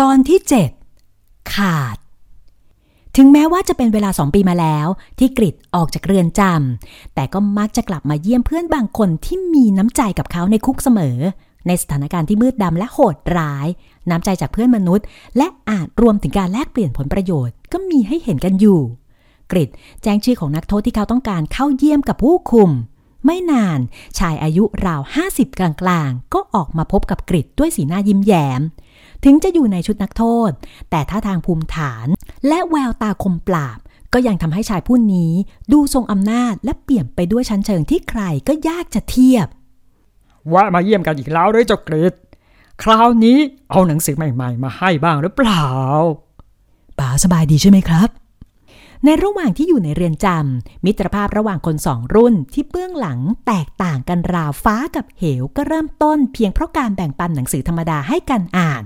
ตอนที่ 7 ขาด ถึงแม้ว่าจะเป็นเวลาสองปีมาแล้ว ที่กริดออกจากเรือนจำแต่ก็มักจะกลับมาเยี่ยมเพื่อนบางคนที่มีน้ำใจกับเขาในคุกเสมอ ในสถานการณ์ที่มืดดำและโหดร้าย น้ำใจจากเพื่อนมนุษย์ และอาจรวมถึงการแลกเปลี่ยนผลประโยชน์ก็มีให้เห็นกันอยู่ กริดแจ้งชื่อของนักโทษที่เขาต้องการเข้าเยี่ยมกับผู้คุมไม่นานชายอายุราว 50 กลางๆ ก็ออกมาพบกับกริดด้วยสีหน้ายิ้มแย้ม ถึงจะอยู่ในชุดนักโทษ แต่ท่าทางภูมิฐาน และแววตาคมปราบ ก็ยังทำให้ชายผู้นี้ดูทรงอำนาจและเปี่ยมไปด้วยชั้นเชิงที่ใครก็ยากจะเทียบ ว่ามาเยี่ยมกันอีกแล้วด้วยเจ้ากริดคราวนี้เอาหนังสือใหม่ ๆ มาให้บ้างหรือเปล่าป๋าสบายดีใช่ไหมครับ ในระหว่างที่อยู่ในเรือนจำมิตรภาพระหว่างคนสองรุ่นที่เบื้องหลังแตกต่างกันราวฟ้ากับเหวก็เริ่มต้นเพียงเพราะการแบ่งปันหนังสือธรรมดาให้กันอ่าน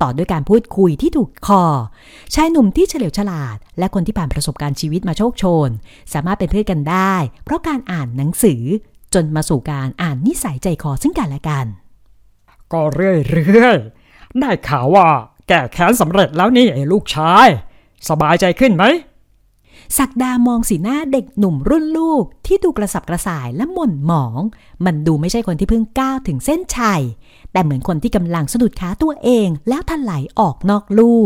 ต่อด้วยการพูดคุยที่ถูกคอ ชายหนุ่มที่เฉลียวฉลาด และคนที่ผ่านประสบการณ์ชีวิตมาโชคโชน สามารถเป็นเพื่อนกันได้ เพราะการอ่านหนังสือ จนมาสู่การอ่านนิสัยใจคอซึ่งกันและกัน ก็เรื่อยๆได้ข่าวว่าแก้แค้นสำเร็จแล้วนี่ไอ้ลูกชาย สบายใจขึ้นไหม ศักดามองสีหน้าเด็กหนุ่มรุ่นลูกที่ดูกระสับกระส่ายและหม่นหมอง มันดูไม่ใช่คนที่เพิ่งก้าวถึงเส้นชัย แต่เหมือนคนที่กำลังสะดุดขาตัวเองแล้วถลายออกนอกลู่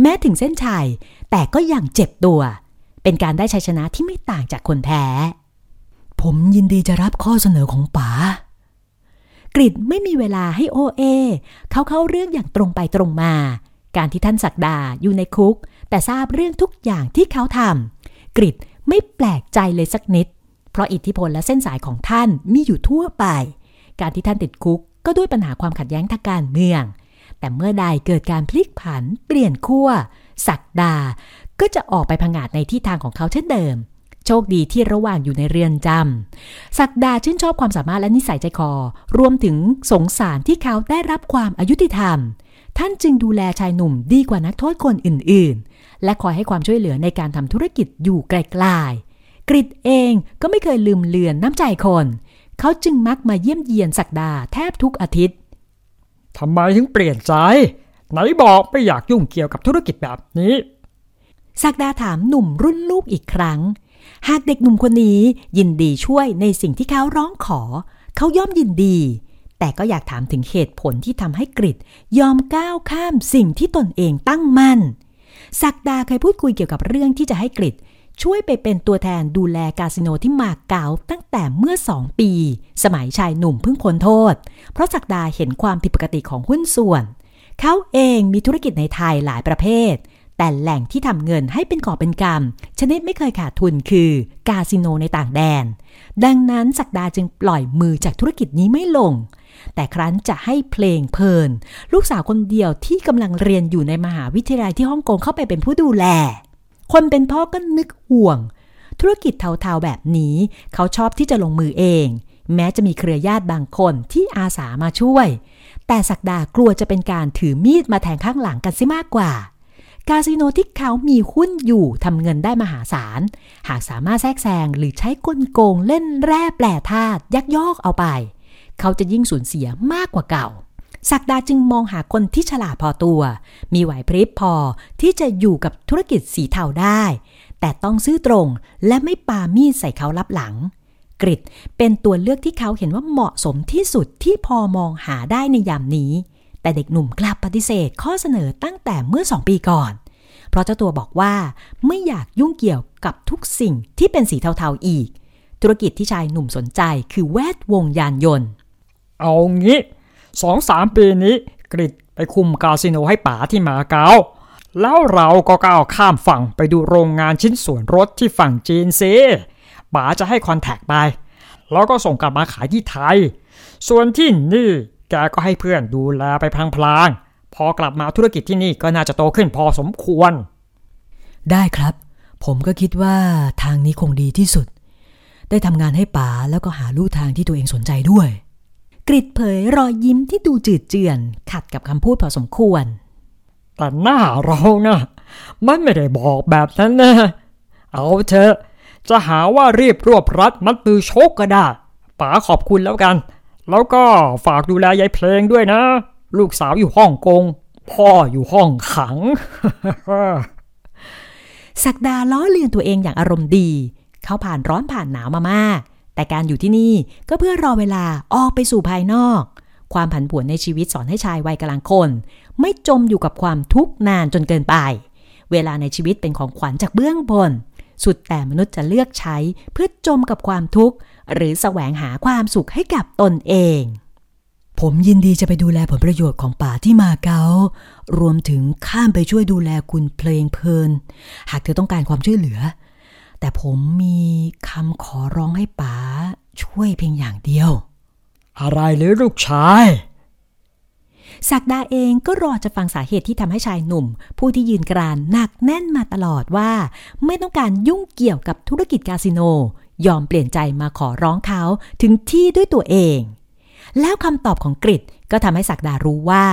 แม้ถึงเส้นชัย แต่ก็ยังเจ็บตัว เป็นการได้ชัยชนะที่ไม่ต่างจากคนแพ้ ผมยินดีจะรับข้อเสนอของป๋ากริดไม่มีเวลาให้โอเอ เขาเข้าเรื่องอย่างตรงไปตรงมา การที่ท่านศักดาอยู่ในคุก แต่ทราบเรื่องทุกอย่างที่เขาทำ กริดไม่แปลกใจเลยสักนิด เพราะอิทธิพลและเส้นสายของท่านมีอยู่ทั่วไป การที่ท่านติดคุกก็ด้วยปัญหาความขัดแย้งทางการเมือง แต่เมื่อใดเกิดการพลิกผัน เปลี่ยนขั้วศักดา ก็จะออกไปพังอาจในที่ทางของเขาเช่นเดิม โชคดีที่ระหว่างอยู่ในเรือนจำศักดาชื่นชอบความสามารถและนิสัยใจคอ รวมถึงสงสารที่เขาได้รับความอายุติธรรม ท่านจึงดูแลชายหนุ่มดีกว่านักโทษคนอื่นๆ และคอยให้ความช่วยเหลือในการทำธุรกิจอยู่ไกลๆกริดเองก็ไม่เคยลืมเลือนน้ำใจคน เขาจึงมักมาเยี่ยมเยียนศักดาแทบทุกอาทิตย์ทำไมถึงเปลี่ยนใจ ไหนบอกไม่อยากยุ่งเกี่ยวกับธุรกิจแบบนี้ศักดาถามหนุ่มรุ่นลูกอีกครั้ง หากเด็กหนุ่มคนนี้ยินดีช่วยในสิ่งที่เขาร้องขอ เขาย่อมยินดี แต่ก็อยากถามถึงเหตุผลที่ทำให้กริดยอมก้าวข้ามสิ่งที่ตนเองตั้งมั่นศักดาเคยพูดคุยเกี่ยวกับเรื่องที่จะให้กริดช่วยไปเป็นตัวแทนดูแลคาสิโนที่มาเก๊าตั้งแต่เมื่อสองปี สมัยชายหนุ่มเพิ่งพ้นโทษ เพราะศักดาเห็นความผิดปกติของหุ้นส่วน เขาเองมีธุรกิจในไทยหลายประเภท แต่แหล่งที่ทำเงินให้เป็นก่อเป็นกำชนิดไม่เคยขาดทุนคือกาสิโนในต่างแดน ดังนั้นศักดาจึงปล่อยมือจากธุรกิจนี้ไม่ลง แต่ครั้นจะให้เพลงเพลิน ลูกสาวคนเดียวที่กำลังเรียนอยู่ในมหาวิทยาลัยที่ฮ่องกงเข้าไปเป็นผู้ดูแล คนเป็นพ่อก็นึกห่วง ธุรกิจเทาๆแบบนี้เขาชอบที่จะลงมือเอง แม้จะมีเครือญาติบางคนที่อาสามาช่วย แต่ศักดากลัวจะเป็นการถือมีดมาแทงข้างหลังกันซิมากกว่าคาสิโนที่เขามีหุ้นอยู่ทำเงินได้มหาศาล หากสามารถแทรกแซงหรือใช้กลโกงเล่นแร่แปรธาตุยักยอกเอาไป เขาจะยิ่งสูญเสียมากกว่าเก่าศักดาจึงมองหาคนที่ฉลาดพอตัว มีไหวพริบพอที่จะอยู่กับธุรกิจสีเทาได้ แต่ต้องซื่อตรงและไม่ปามีดใส่เขารับหลัง กริดเป็นตัวเลือกที่เขาเห็นว่าเหมาะสมที่สุดที่พอมองหาได้ในยามนี้ แต่เด็กหนุ่มกลับปฏิเสธข้อเสนอตั้งแต่เมื่อสองปีก่อน เพราะเจ้าตัวบอกว่าไม่อยากยุ่งเกี่ยวกับทุกสิ่งที่เป็นสีเทาๆอีก ธุรกิจที่ชายหนุ่มสนใจคือแวดวงยานยนต์ เอางี้สองสามปีนี้กริดไปคุมคาสิโนให้ป๋าที่มาเก๊าแล้วเราก็ก้าวข้ามฝั่งไปดูโรงงานชิ้นส่วนรถที่ฝั่งจีนซิป๋าจะให้คอนแทคไป แล้วก็ส่งกลับมาขายที่ไทย ส่วนที่นี่แกก็ให้เพื่อนดูแลไปพลางๆ พอกลับมาธุรกิจที่นี่ก็น่าจะโตขึ้นพอสมควร ได้ครับ ผมก็คิดว่าทางนี้คงดีที่สุด ได้ทำงานให้ป๋าแล้วก็หาลู่ทางที่ตัวเองสนใจด้วย กริดเผยรอยยิ้มที่ดูจืดเจือน ขัดกับคำพูดพอสมควร แต่หน้าเรานะมันไม่ได้บอกแบบนั้นนะ เอาเถอะจะหาว่ารีบรวบรัดมัดมือโชกก็ได้ป๋าขอบคุณแล้วกัน แล้วก็ฝากดูแลยายเพลงด้วยนะ ลูกสาวอยู่ฮ่องกง พ่ออยู่ห้องขังศักดาล้อเลียนตัวเองอย่างอารมณ์ดี เขาผ่านร้อนผ่านหนาวมามาก แต่การอยู่ที่นี่ก็เพื่อรอเวลาออกไปสู่ภายนอก ความผันผวนในชีวิตสอนให้ชายวัยกลางคน ไม่จมอยู่กับความทุกข์นานจนเกินไป เวลาในชีวิตเป็นของขวัญจากเบื้องบน สุดแต่มนุษย์จะเลือกใช้เพื่อจมกับความทุกข์ หรือแสวงหาความสุขให้กับตนเองผมยินดีจะไปดูแลผลประโยชน์ของป่าที่มาเก๊ารวมถึงข้ามไปช่วยดูแลคุณเพลงเพลิน หากเธอต้องการความช่วยเหลือ แต่ผมมีคำขอร้องให้ป๋าช่วยเพียงอย่างเดียว อะไรหรือลูกชายศักดาเองก็รอจะฟังสาเหตุที่ทำให้ชายหนุ่ม ผู้ที่ยืนกรานหนักแน่นมาตลอดว่า ไม่ต้องการยุ่งเกี่ยวกับธุรกิจคาสิโน ยอมเปลี่ยนใจมาขอร้องเขาถึงที่ด้วยตัวเอง แล้วคำตอบของกริดก็ทำให้ศักดารู้ว่า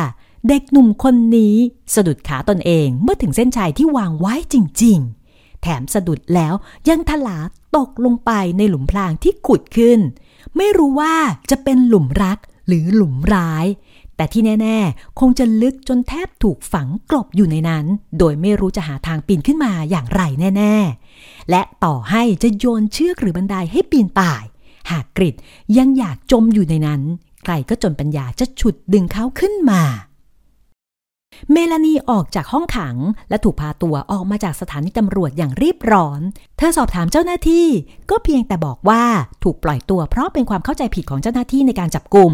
เด็กหนุ่มคนนี้สะดุดขาตนเองเมื่อถึงเส้นชัยที่วางไว้จริง ๆ แถมสะดุดแล้วยังทลาตกลงไปในหลุมพรางที่ขุดขึ้น ไม่รู้ว่าจะเป็นหลุมรักหรือหลุมร้าย แต่ที่แน่ ๆ คงจะลึกจนแทบถูกฝังกลบอยู่ในนั้น โดยไม่รู้จะหาทางปีนขึ้นมาอย่างไรแน่ ๆ และต่อให้จะโยนเชือกหรือบันไดให้ปีนป่าย หากกริดยังอยากจมอยู่ในนั้น ใครก็จนปัญญาจะฉุดดึงเขาขึ้นมา เมลานีออกจากห้องขัง และถูกพาตัวออกมาจากสถานีตำรวจอย่างรีบร้อน เธอสอบถามเจ้าหน้าที่ ก็เพียงแต่บอกว่าถูกปล่อยตัวเพราะเป็นความเข้าใจผิดของเจ้าหน้าที่ในการจับกลุ่ม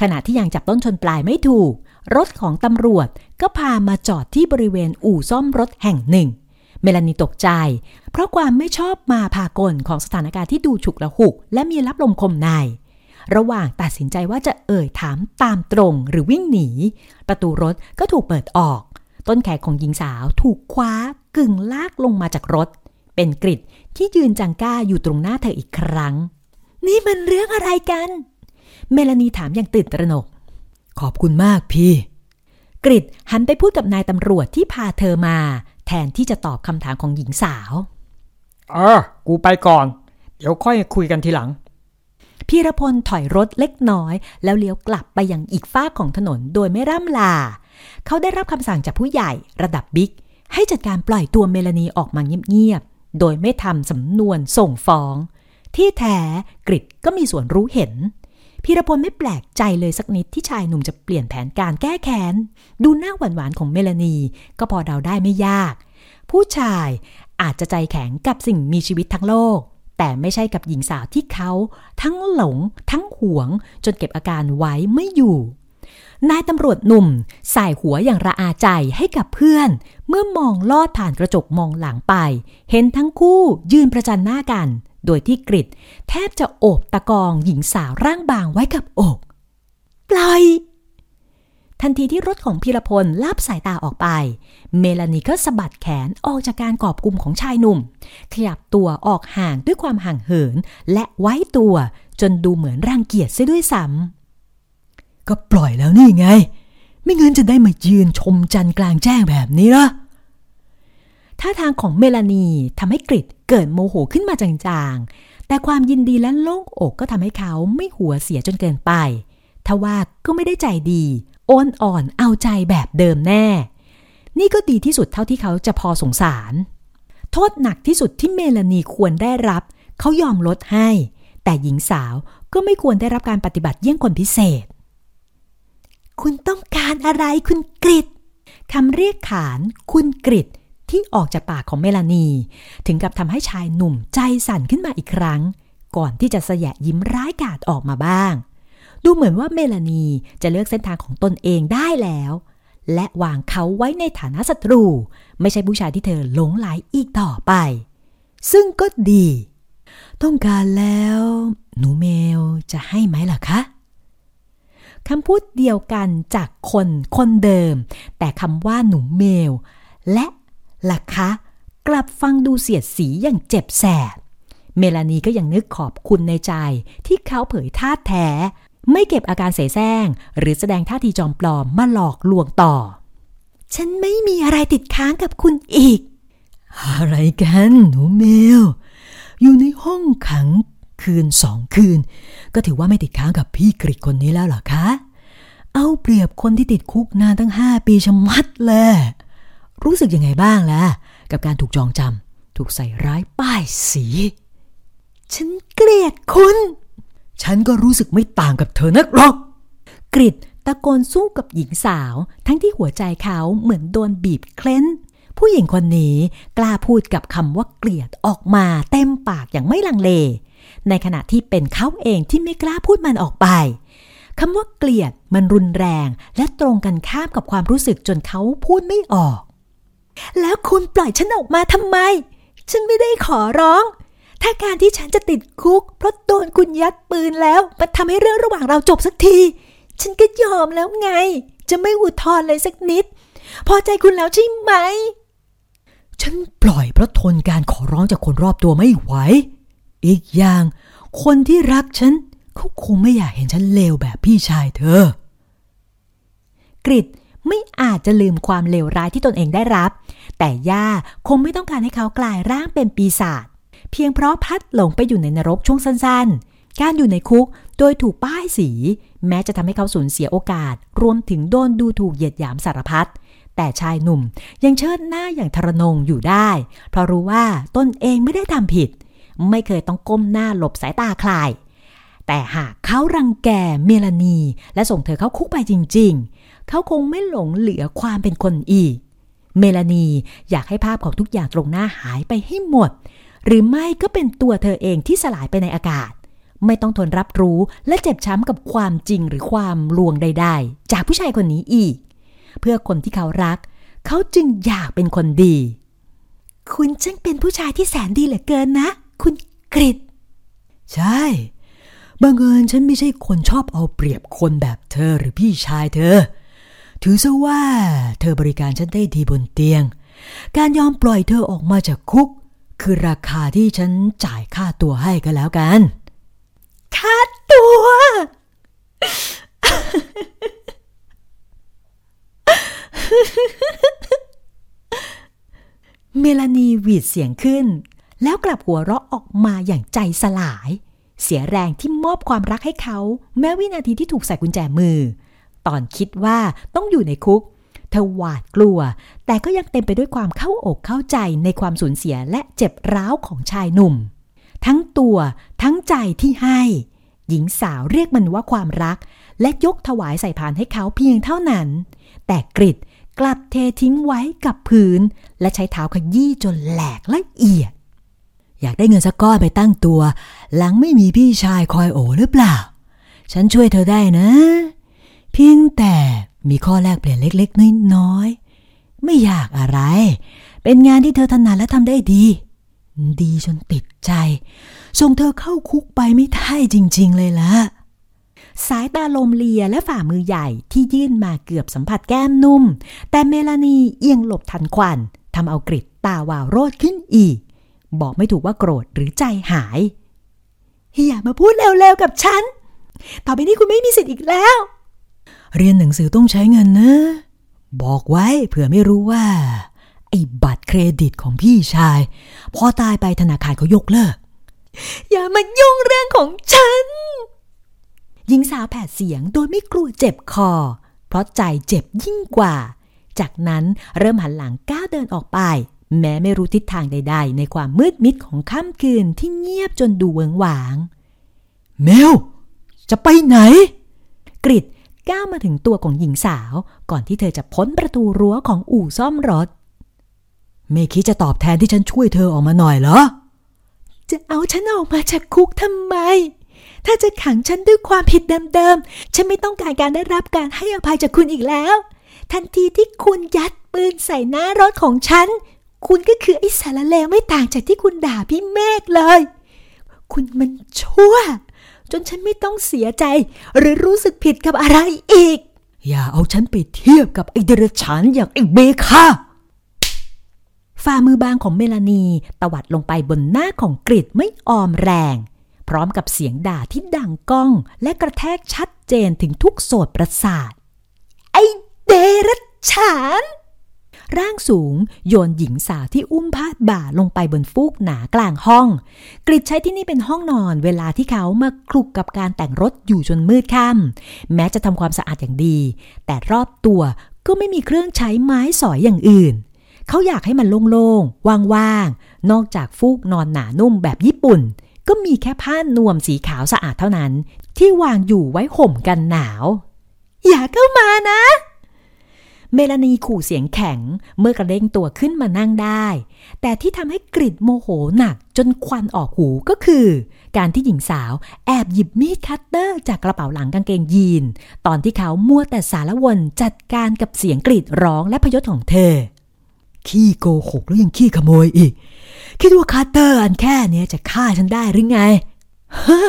ขณะที่ยังจับต้นชนปลายไม่ถูก รถของตำรวจก็พามาจอดที่บริเวณอู่ซ่อมรถแห่งหนึ่ง เมลานีตกใจ เพราะความไม่ชอบมาพากลของสถานการณ์ที่ดูฉุกละหุก และมีรับลมคมใน ระหว่างตัดสินใจว่าจะเอ่ยถามตามตรงหรือวิ่งหนี ประตูรถก็ถูกเปิดออก ต้นแขนของหญิงสาวถูกคว้ากึ่งลากลงมาจากรถ เป็นกริดที่ยืนจังก้าอยู่ตรงหน้าเธออีกครั้ง นี่มันเรื่องอะไรกัน เมลานีถามอย่างตื่นตระหนก ขอบคุณมากพี่กริดหันไปพูดกับนายตำรวจที่พาเธอมา แทนที่จะตอบคำถามของหญิงสาว เออ กูไปก่อน เดี๋ยวค่อยคุยกันทีหลัง พีรพลถอยรถเล็กน้อย แล้วเลี้ยวกลับไปยังอีกฝ้าของถนนโดยไม่ร่ำลา เขาได้รับคำสั่งจากผู้ใหญ่ระดับบิ๊ก ให้จัดการปล่อยตัวเมลานีออกมาเงียบๆ โดยไม่ทำสำนวนส่งฟ้อง ที่แท้กริดก็มีส่วนรู้เห็นพีรพลไม่แปลกใจเลยสักนิดที่ชายหนุ่มจะเปลี่ยนแผนการแก้แค้น ดูหน้าหวานๆของเมลานี ก็พอเดาได้ไม่ยาก ผู้ชายอาจจะใจแข็งกับสิ่งมีชีวิตทั้งโลก แต่ไม่ใช่กับหญิงสาวที่เขา ทั้งหลง ทั้งหวง จนเก็บอาการไว้ไม่อยู่ นายตำรวจหนุ่มสายหัวอย่างระอาใจให้กับเพื่อน เมื่อมองลอดผ่านกระจกมองหลังไป เห็นทั้งคู่ยืนประจันหน้ากัน โดยที่กริดแทบจะโอบตะกองหญิงสาวร่างบางไว้กับอก ปล่อย ทันทีที่รถของพีรพลลาบสายตาออกไป เมลานีก็สะบัดแขนออกจากการกอบกลุ่มของชายหนุ่ม ขยับตัวออกห่างด้วยความห่างเหิน และไว้ตัวจนดูเหมือนรังเกียจเสียด้วยซ้ำก็ปล่อยแล้วนี่ไง ไม่งั้นจะได้มายืนชมจันทร์กลางแจ้งแบบนี้ละท่าทางของเมลานีทำให้กริดเกิดโมโหขึ้นมาจางๆ แต่ความยินดีและโล่งอกก็ทำให้เขาไม่หัวเสียจนเกินไปทว่าก็ไม่ได้ใจดี โอนอ่อนเอาใจแบบเดิมแน่ นี่ก็ดีที่สุดเท่าที่เขาจะพอสงสาร โทษหนักที่สุดที่เมลานีควรได้รับ เขายอมลดให้ แต่หญิงสาวก็ไม่ควรได้รับการปฏิบัติเยี่ยงคนพิเศษ คุณต้องการอะไรคุณกริดคำเรียกขานคุณกริดที่ออกจากปากของเมลานี ถึงกับทำให้ชายหนุ่มใจสั่นขึ้นมาอีกครั้ง ก่อนที่จะแสยะยิ้มร้ายกาจออกมาบ้าง ดูเหมือนว่าเมลานีจะเลือกเส้นทางของตนเองได้แล้ว และวางเขาไว้ในฐานะศัตรู ไม่ใช่ผู้ชายที่เธอหลงไหลอีกต่อไป ซึ่งก็ดี ต้องการแล้ว หนูเมลจะให้ไหมล่ะคะคำพูดเดียวกันจากคนคนเดิม แต่คำว่าหนูเมล และล่ะคะ กลับฟังดูเสียดสีอย่างเจ็บแสบเมลานีก็ยังนึกขอบคุณในใจที่เขาเผยท่าแท้ ไม่เก็บอาการเสแสร้ง หรือแสดงท่าทีจอมปลอมมาหลอกลวงต่อ ฉันไม่มีอะไรติดค้างกับคุณอีก อะไรกันหนูเมล อยู่ในห้องขังคืนสองคืน ก็ถือว่าไม่ติดค้างกับพี่กริกคนนี้แล้วเหรอคะ เอาเปรียบคนที่ติดคุกนานตั้งห้าปีชะมัดเลยรู้สึกยังไงบ้างล่ะ กับการถูกจองจำถูกใส่ร้ายป้ายสี ฉันเกลียดคุณ ฉันก็รู้สึกไม่ต่างกับเธอนักหรอก กริดตะโกนสู้กับหญิงสาว ทั้งที่หัวใจเขาเหมือนโดนบีบเคล้น ผู้หญิงคนนี้กล้าพูดกับคำว่าเกลียดออกมาเต็มปากอย่างไม่ลังเล ในขณะที่เป็นเขาเองที่ไม่กล้าพูดมันออกไปคำว่าเกลียดมันรุนแรง และตรงกันข้ามกับความรู้สึกจนเขาพูดไม่ออก แล้วคุณปล่อยฉันออกมาทำไม ฉันไม่ได้ขอร้อง ถ้าการที่ฉันจะติดคุก เพราะโดนคุณยัดปืนแล้วมันทำให้เรื่องระหว่างเราจบสักที ฉันก็ยอมแล้วไง จะไม่อุทธรเลยสักนิด พอใจคุณแล้วใช่ไหม ฉันปล่อยเพราะทนการขอร้องจากคนรอบตัวไม่ไหว อีกอย่าง คนที่รักฉันเขาคงไม่อยากเห็นฉันเลวแบบพี่ชายเธอ กริดไม่อาจจะลืมความเลวร้ายที่ตนเองได้รับ แต่ย่าคงไม่ต้องการให้เขากลายร่างเป็นปีศาจ เพียงเพราะพัดหลงไปอยู่ในนรกช่วงสั้นๆ การอยู่ในคุกโดยถูกป้ายสี แม้จะทำให้เขาสูญเสียโอกาส รวมถึงโดนดูถูกเหยียดหยามสารพัดแต่ชายหนุ่มยังเชิดหน้าอย่างทรนงอยู่ได้ เพราะรู้ว่าตนเองไม่ได้ทำผิด ไม่เคยต้องก้มหน้าหลบสายตาใครแต่หากเขารังแกเมลานี และส่งเธอเข้าคุกไปจริง ๆ เขาคงไม่หลงเหลือความเป็นคนอีก เมลานีอยากให้ภาพของทุกอย่างตรงหน้าหายไปให้หมด หรือไม่ก็เป็นตัวเธอเองที่สลายไปในอากาศ ไม่ต้องทนรับรู้และเจ็บช้ำกับความจริงหรือความลวงใด ๆ จากผู้ชายคนนี้อีก เพื่อคนที่เขารัก เขาจึงอยากเป็นคนดี คุณช่างเป็นผู้ชายที่แสนดีเหลือเกินนะ คุณกริดใช่บังเอิญฉันไม่ใช่คนชอบเอาเปรียบคนแบบเธอหรือพี่ชายเธอ ถือซะว่าเธอบริการฉันได้ดีบนเตียง การยอมปล่อยเธอออกมาจากคุก คือราคาที่ฉันจ่ายค่าตัวให้ก็แล้วกัน ค่าตัว เมลานีหวีดเสียงขึ้น แล้วกลับหัวเราะออกมาอย่างใจสลาย เสียแรงที่มอบความรักให้เขา แม้วินาทีที่ถูกใส่กุญแจมือ ตอนคิดว่าต้องอยู่ในคุก เธอหวาดกลัว แต่ก็ยังเต็มไปด้วยความเข้าอกเข้าใจในความสูญเสียและเจ็บร้าวของชายหนุ่ม ทั้งตัวทั้งใจที่ให้ หญิงสาวเรียกมันว่าความรัก และยกถวายใส่พานให้เขาเพียงเท่านั้น แต่กริดกลับเททิ้งไว้กับพื้น และใช้เท้าขยี้จนแหลกละเอียด อยากได้เงินสักก้อนไปตั้งตัว หลังไม่มีพี่ชายคอยโอหรือเปล่า ฉันช่วยเธอได้นะ เพียงแต่มีข้อแลกเปลี่ยนเล็กๆ น้อยๆ ไม่ยากอะไร เป็นงานที่เธอถนัดและทำได้ดี ดีจนติดใจ ส่งเธอเข้าคุกไปไม่ได้จริง ๆ เลยละสายตาลมเลียและฝ่ามือใหญ่ที่ยื่นมาเกือบสัมผัสแก้มนุ่ม แต่เมลานีเอียงหลบทันควันทำเอากริดตาวาวโรดขึ้นอีก บอกไม่ถูกว่าโกรธหรือใจหายอย่ามาพูดเร็วๆกับฉัน ต่อไปนี้คุณไม่มีสิทธิ์อีกแล้ว เรียนหนังสือต้องใช้เงินนะ บอกไว้เผื่อไม่รู้ว่า ไอ้บัตรเครดิตของพี่ชายพอตายไปธนาคารเขายกเลิก อย่ามายุ่งเรื่องของฉัน หญิงสาวแผดเสียงโดยไม่กลัวเจ็บคอ เพราะใจเจ็บยิ่งกว่า จากนั้นเริ่มหันหลังก้าวเดินออกไป แม้ไม่รู้ทิศทางใด ๆ ในความมืดมิดของค่ำคืนที่เงียบจนดูเวิงหวาง เมลจะไปไหน กริด ก้าวมาถึงตัวของหญิงสาว ก่อนที่เธอจะพ้นประตูรั้วของอู่ซ่อมรถ ไม่คิดจะตอบแทนที่ฉันช่วยเธอออกมาหน่อยเหรอ จะเอาฉันออกมาจากคุกทำไม ถ้าจะขังฉันด้วยความผิดเดิมๆ ฉันไม่ต้องการการได้รับการให้อภัยจากคุณอีกแล้ว ทันทีที่คุณยัดปืนใส่หน้ารถของฉัน คุณก็คือไอ้สารเลวไม่ต่างจากที่คุณด่าพี่เมฆเลย คุณมันชั่ว จนฉันไม่ต้องเสียใจ หรือรู้สึกผิดกับอะไรอีก อย่าเอาฉันไปเทียบกับไอเดรัจฉานอย่างไอเบคาฝ่ามือบางของเมลานีตวัดลงไปบนหน้าของกริดไม่ออมแรง พร้อมกับเสียงด่าที่ดังก้อง และกระแทกชัดเจนถึงทุกโสดประสาท ไอเดรัจฉาน ร่างสูง โยนหญิงสาวที่อุ้มพาดบ่าลงไปบนฟูกหนากลางห้อง กริดใช้ที่นี่เป็นห้องนอนเวลาที่เขามาคลุกกับการแต่งรถอยู่จนมืดค่ำแม้จะทำความสะอาดอย่างดี แต่รอบตัวก็ไม่มีเครื่องใช้ไม้สอยอย่างอื่น เขาอยากให้มันโล่งๆ ว่างๆ นอกจากฟูกนอนหนานุ่มแบบญี่ปุ่น ก็มีแค่ผ้านวมสีขาวสะอาดเท่านั้น ที่วางอยู่ไว้ห่มกันหนาว อย่าเข้ามานะ เมลานีขู่เสียงแข็งเมื่อกระเด้งตัวขึ้นมานั่งได้ แต่ที่ทำให้กริดโมโหหนักจนควันออกหูก็คือ การที่หญิงสาวแอบหยิบมีดคัตเตอร์จากกระเป๋าหลังกางเกงยีน ตอนที่เขามัวแต่สาละวนจัดการกับเสียงกรีดร้องและพยศของเธอ ขี้โกหกแล้วยังขี้ขโมยอีก คิดว่าคัตเตอร์อันแค่เนี้ยจะฆ่าฉันได้หรือไงฮะ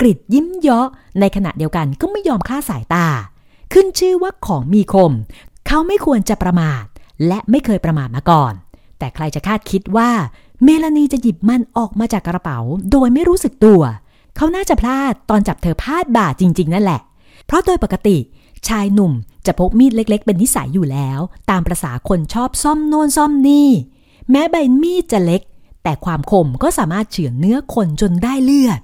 กริดยิ้มเยาะในขณะเดียวกันก็ไม่ยอมคลาดสายตา ขึ้นชื่อว่าของมีคม เขาไม่ควรจะประมาท และไม่เคยประมาทมาก่อน แต่ใครจะคาดคิดว่า เมลานีจะหยิบมันออกมาจากกระเป๋า โดยไม่รู้สึกตัว เขาน่าจะพลาดตอนจับเธอพลาดบ่าจริง ๆ นั่นแหละ เพราะโดยปกติ ชายหนุ่มจะพกมีดเล็ก ๆ เป็นนิสัยอยู่แล้ว ตามประษาคนชอบซ่อมโน่นซ่อมนี่ แม้ใบมีดจะเล็ก แต่ความคมก็สามารถเฉือนเนื้อคนจนได้เลือด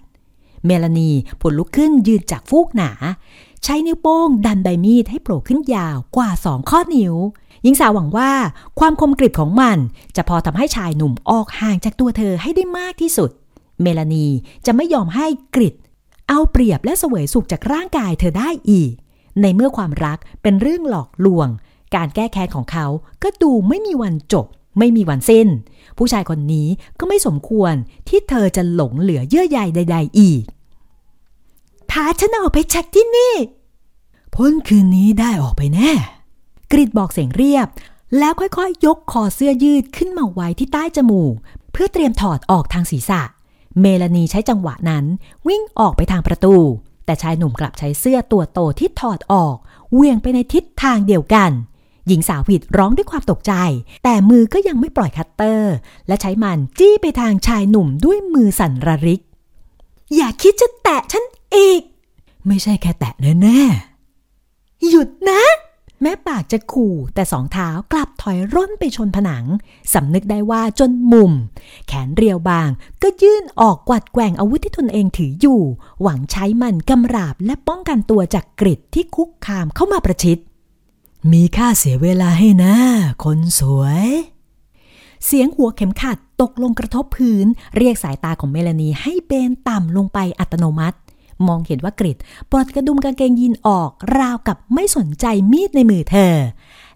เมลานีผลลุกขึ้นยืนจากฟูกหนา ใช้นิ้วโป้งดันใบมีดให้โผล่ขึ้นยาวกว่าสองข้อนิ้ว หญิงสาวหวังว่าความคมกริบของมันจะพอทำให้ชายหนุ่มออกห่างจากตัวเธอให้ได้มากที่สุด เมลานีจะไม่ยอมให้กริดเอาเปรียบและเสวยสุขจากร่างกายเธอได้อีก ในเมื่อความรักเป็นเรื่องหลอกลวง การแก้แค้นของเขาก็ดูไม่มีวันจบ ไม่มีวันสิ้น ผู้ชายคนนี้ก็ไม่สมควรที่เธอจะหลงเหลือเยื่อใยใด ๆ อีกพาฉันออกไปจากที่นี่ พ้นคืนนี้ได้ออกไปแน่ กริดบอกเสียงเรียบ แล้วค่อยๆ ยกคอเสื้อยืดขึ้นมาไว้ที่ใต้จมูก เพื่อเตรียมถอดออกทางศีรษะ เมลานีใช้จังหวะนั้น วิ่งออกไปทางประตู แต่ชายหนุ่มกลับใช้เสื้อตัวโตที่ถอดออกเหวี่ยงไปในทิศทางเดียวกัน หญิงสาวหวีดร้องด้วยความตกใจ แต่มือก็ยังไม่ปล่อยคัตเตอร์ และใช้มันจี้ไปทางชายหนุ่มด้วยมือสั่นระริก อย่าคิดจะแตะฉันอีก ไม่ใช่แค่แตะแน่ หยุดนะ แม้ปากจะขู่แต่สองเท้ากลับถอยร่นไปชนผนัง สำนึกได้ว่าจนมุม แขนเรียวบางก็ยื่นออกกวัดแกว่งอาวุธที่ตนเองถืออยู่ หวังใช้มันกำราบและป้องกันตัวจากกริดที่คุกคามเข้ามาประชิด มีค่าเสียเวลาให้นะ คนสวยเสียงหัวเข็มขัดตกลงกระทบพื้น เรียกสายตาของเมลานีให้เบนต่ำลงไปอัตโนมัติ มองเห็นว่ากริดปลดกระดุมกางเกงยีนออกราวกับไม่สนใจมีดในมือเธอ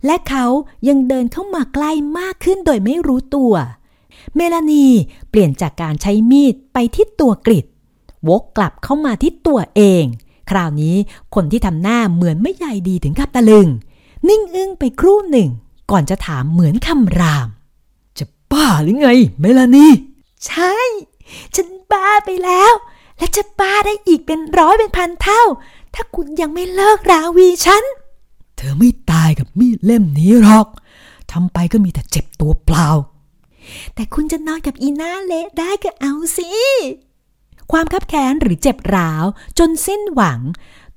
และเขายังเดินเข้ามาใกล้มากขึ้นโดยไม่รู้ตัว เมลานีเปลี่ยนจากการใช้มีดไปที่ตัวกริดวกกลับเข้ามาที่ตัวเอง คราวนี้คนที่ทำหน้าเหมือนไม่ใยดีถึงกับตะลึง นิ่งอึ้งไปครู่หนึ่ง ก่อนจะถามเหมือนคำราม จะบ้าหรือไง เมลานี ใช่ ฉันบ้าไปแล้ว และจะบ้าได้อีกเป็นร้อยเป็นพันเท่า ถ้าคุณยังไม่เลิกราวีฉัน เธอไม่ตายกับมีดเล่มนี้หรอกทำไปก็มีแต่เจ็บตัวเปล่า แต่คุณจะนอนกับอีหน้าเละได้ก็เอาสิ ความคับแค้นหรือเจ็บร้าว จนสิ้นหวัง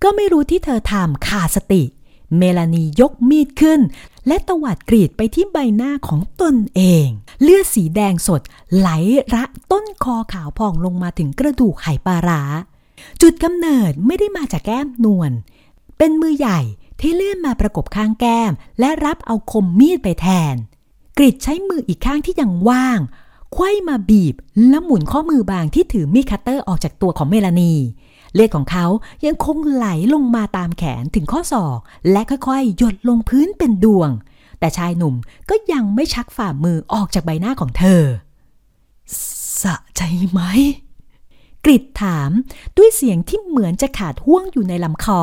ก็ไม่รู้ที่เธอทำขาดสติ เมลานียกมีดขึ้น และตวัดกรีดไปที่ใบหน้าของตนเอง เลือดสีแดงสดไหลระต้นคอขาวพองลงมาถึงกระดูกไข่ปลาร้า จุดกำเนิดไม่ได้มาจากแก้มนวล เป็นมือใหญ่ที่เลื่อนมาประกบข้างแก้ม และรับเอาคมมีดไปแทน กริดใช้มืออีกข้างที่ยังว่างไขว้มาบีบและหมุนข้อมือบางที่ถือมีดคัตเตอร์ออกจากตัวของเมลานี เลือดของเขายังคงไหลลงมาตามแขนถึงข้อศอก และค่อยๆ หยดลงพื้นเป็นดวง แต่ชายหนุ่มก็ยังไม่ชักฝ่ามือออกจากใบหน้าของเธอ สะใจไหม กริดถามด้วยเสียงที่เหมือนจะขาดห้วงอยู่ในลำคอ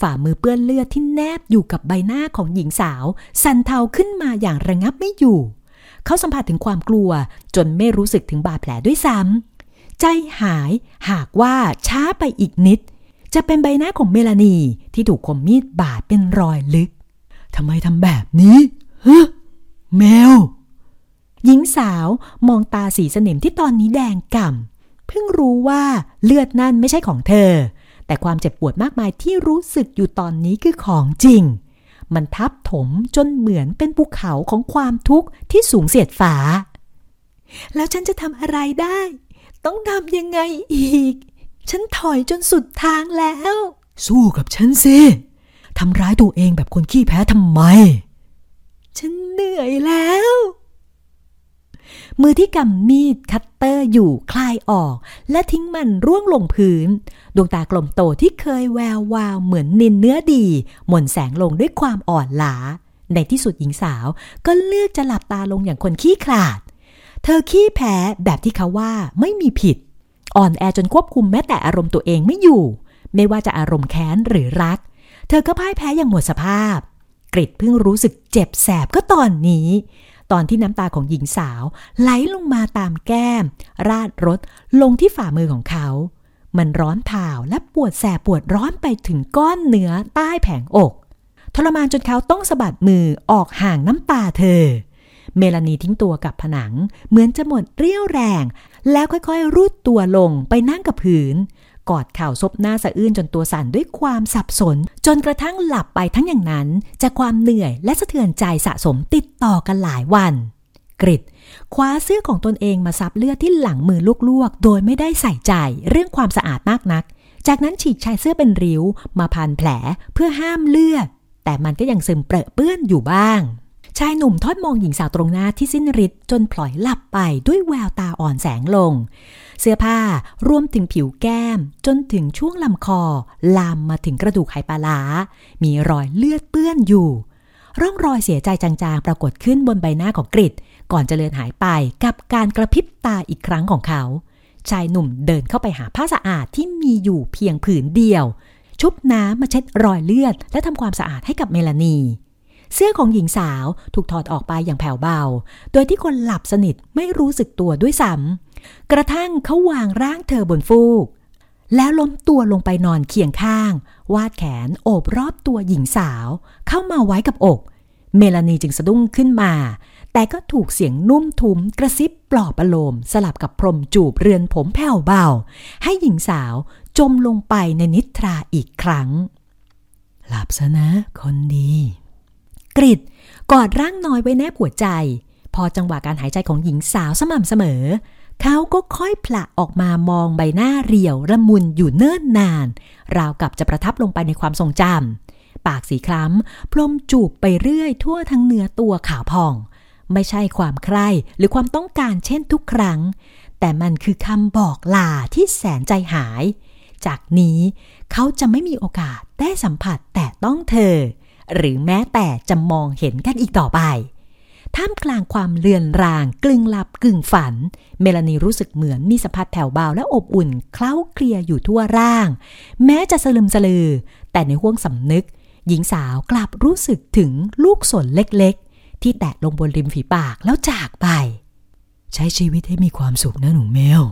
ฝ่ามือเปื้อนเลือดที่แนบอยู่กับใบหน้าของหญิงสาว สั่นเทาขึ้นมาอย่างระงับไม่อยู่ เขาสัมผัสถึงความกลัวจนไม่รู้สึกถึงบาดแผลด้วยซ้ำ ใจหายหากว่าช้าไปอีกนิด จะเป็นใบหน้าของเมลานีที่ถูกคมมีดบาดเป็นรอยลึกทำไมทำแบบนี้ฮะแมว หญิงสาวมองตาสีสนิมที่ตอนนี้แดงก่ำเพิ่งรู้ว่าเลือดนั่นไม่ใช่ของเธอ แต่ความเจ็บปวดมากมายที่รู้สึกอยู่ตอนนี้คือของจริง มันทับถมจนเหมือนเป็นภูเขาของความทุกข์ที่สูงเสียดฟ้า แล้วฉันจะทำอะไรได้ ต้องทำยังไงอีก ฉันถอยจนสุดทางแล้ว สู้กับฉันสิทำร้ายตัวเองแบบคนขี้แพ้ทำไม ฉันเหนื่อยแล้ว มือที่กำมีดคัตเตอร์อยู่คลายออก และทิ้งมันร่วงลงพื้น ดวงตากลมโตที่เคยแวววาวเหมือนนินเนื้อดี หม่นแสงลงด้วยความอ่อนล้าในที่สุดหญิงสาวก็เลือกจะหลับตาลงอย่างคนขี้ขลาด เธอขี้แพ้แบบที่เขาว่าไม่มีผิด อ่อนแอจนควบคุมแม้แต่อารมณ์ตัวเองไม่อยู่ ไม่ว่าจะอารมณ์แค้นหรือรัก เธอก็พ่ายแพ้อย่างหมดสภาพ กริดเพิ่งรู้สึกเจ็บแสบก็ตอนนี้ ตอนที่น้ำตาของหญิงสาวไหลลงมาตามแก้ม ราดรถลงที่ฝ่ามือของเขา มันร้อนเผาและปวดแสบปวดร้อนไปถึงก้อนเนื้อใต้แผงอก ทรมานจนเขาต้องสะบัดมือออกห่างน้ำตาเธอ เมลานีทิ้งตัวกับผนัง เหมือนจะหมดเรี่ยวแรง แล้วค่อยๆ รูดตัวลงไปนั่งกับผืน กอดเข่าซบหน้าสะอื้นจนตัวสั่นด้วยความสับสน จนกระทั่งหลับไปทั้งอย่างนั้น จากความเหนื่อยและสะเทือนใจสะสมติดต่อกันหลายวัน กริดคว้าเสื้อของตนเองมาซับเลือดที่หลังมือลวกๆ โดยไม่ได้ใส่ใจเรื่องความสะอาดมากนัก จากนั้นฉีกชายเสื้อเป็นริ้ว มาพันแผลเพื่อห้ามเลือด แต่มันก็ยังซึมเปรอะเปื้อนอยู่บ้าง ชายหนุ่มทอดมองหญิงสาวตรงหน้าที่สิ้นฤทธิ์จนพลอยหลับไปด้วยแววตาอ่อนแสงลง เสื้อผ้ารวมถึงผิวแก้ม จนถึงช่วงลำคอ ลามมาถึงกระดูกไขปลาร้ามีรอยเลือดเปื้อนอยู่ ร่องรอยเสียใจจางๆ ปรากฏขึ้นบนใบหน้าของกริดก่อนจะเลือนหายไปกับการกระพริบตาอีกครั้งของเขา ชายหนุ่มเดินเข้าไปหาผ้าสะอาดที่มีอยู่เพียงผืนเดียว ชุบน้ำมาเช็ดรอยเลือด และทำความสะอาดให้กับเมลานี เสื้อของหญิงสาวถูกถอดออกไปอย่างแผ่วเบา โดยที่คนหลับสนิทไม่รู้สึกตัวด้วยซ้ำกระทั่งเขาวางร่างเธอบนฟูก แล้วล้มตัวลงไปนอนเคียงข้าง วาดแขนโอบรอบตัวหญิงสาว เข้ามาไว้กับอก เมลานีจึงสะดุ้งขึ้นมา แต่ก็ถูกเสียงนุ่มทุ้มกระซิบปลอบประโลม สลับกับพรมจูบเรือนผมแผ่วเบา ให้หญิงสาวจมลงไปในนิทราอีกครั้ง หลับซะนะคนดี กริดกอดร่างน้อยไว้แนบหัวใจ พอจังหวะการหายใจของหญิงสาวสม่ำเสมอ เขาก็ค่อยผละออกมามองใบหน้าเรียวระมุนอยู่เนิ่นนาน ราวกับจะประทับลงไปในความทรงจำปากสีคล้ำ พรมจูบไปเรื่อยทั่วทั้งเนื้อตัวขาวผ่อง ไม่ใช่ความใคร่หรือความต้องการเช่นทุกครั้ง แต่มันคือคำบอกลาที่แสนใจหาย จากนี้เขาจะไม่มีโอกาสได้สัมผัสแต่ต้องเธอ หรือแม้แต่จะมองเห็นกันอีกต่อไป ท่ามกลางความเลือนราง กลึงหลับกึ่งฝัน เมลานีรู้สึกเหมือนมีสัมผัสแผ่วเบาและอบอุ่น เคล้าเคลียอยู่ทั่วร่าง แม้จะสลึมสลือ แต่ในห้วงสำนึก หญิงสาวกลับรู้สึกถึงลูกสนเล็กๆ ที่แตะลงบนริมฝีปากแล้วจากไป ใช้ชีวิตให้มีความสุขนะหนูเมล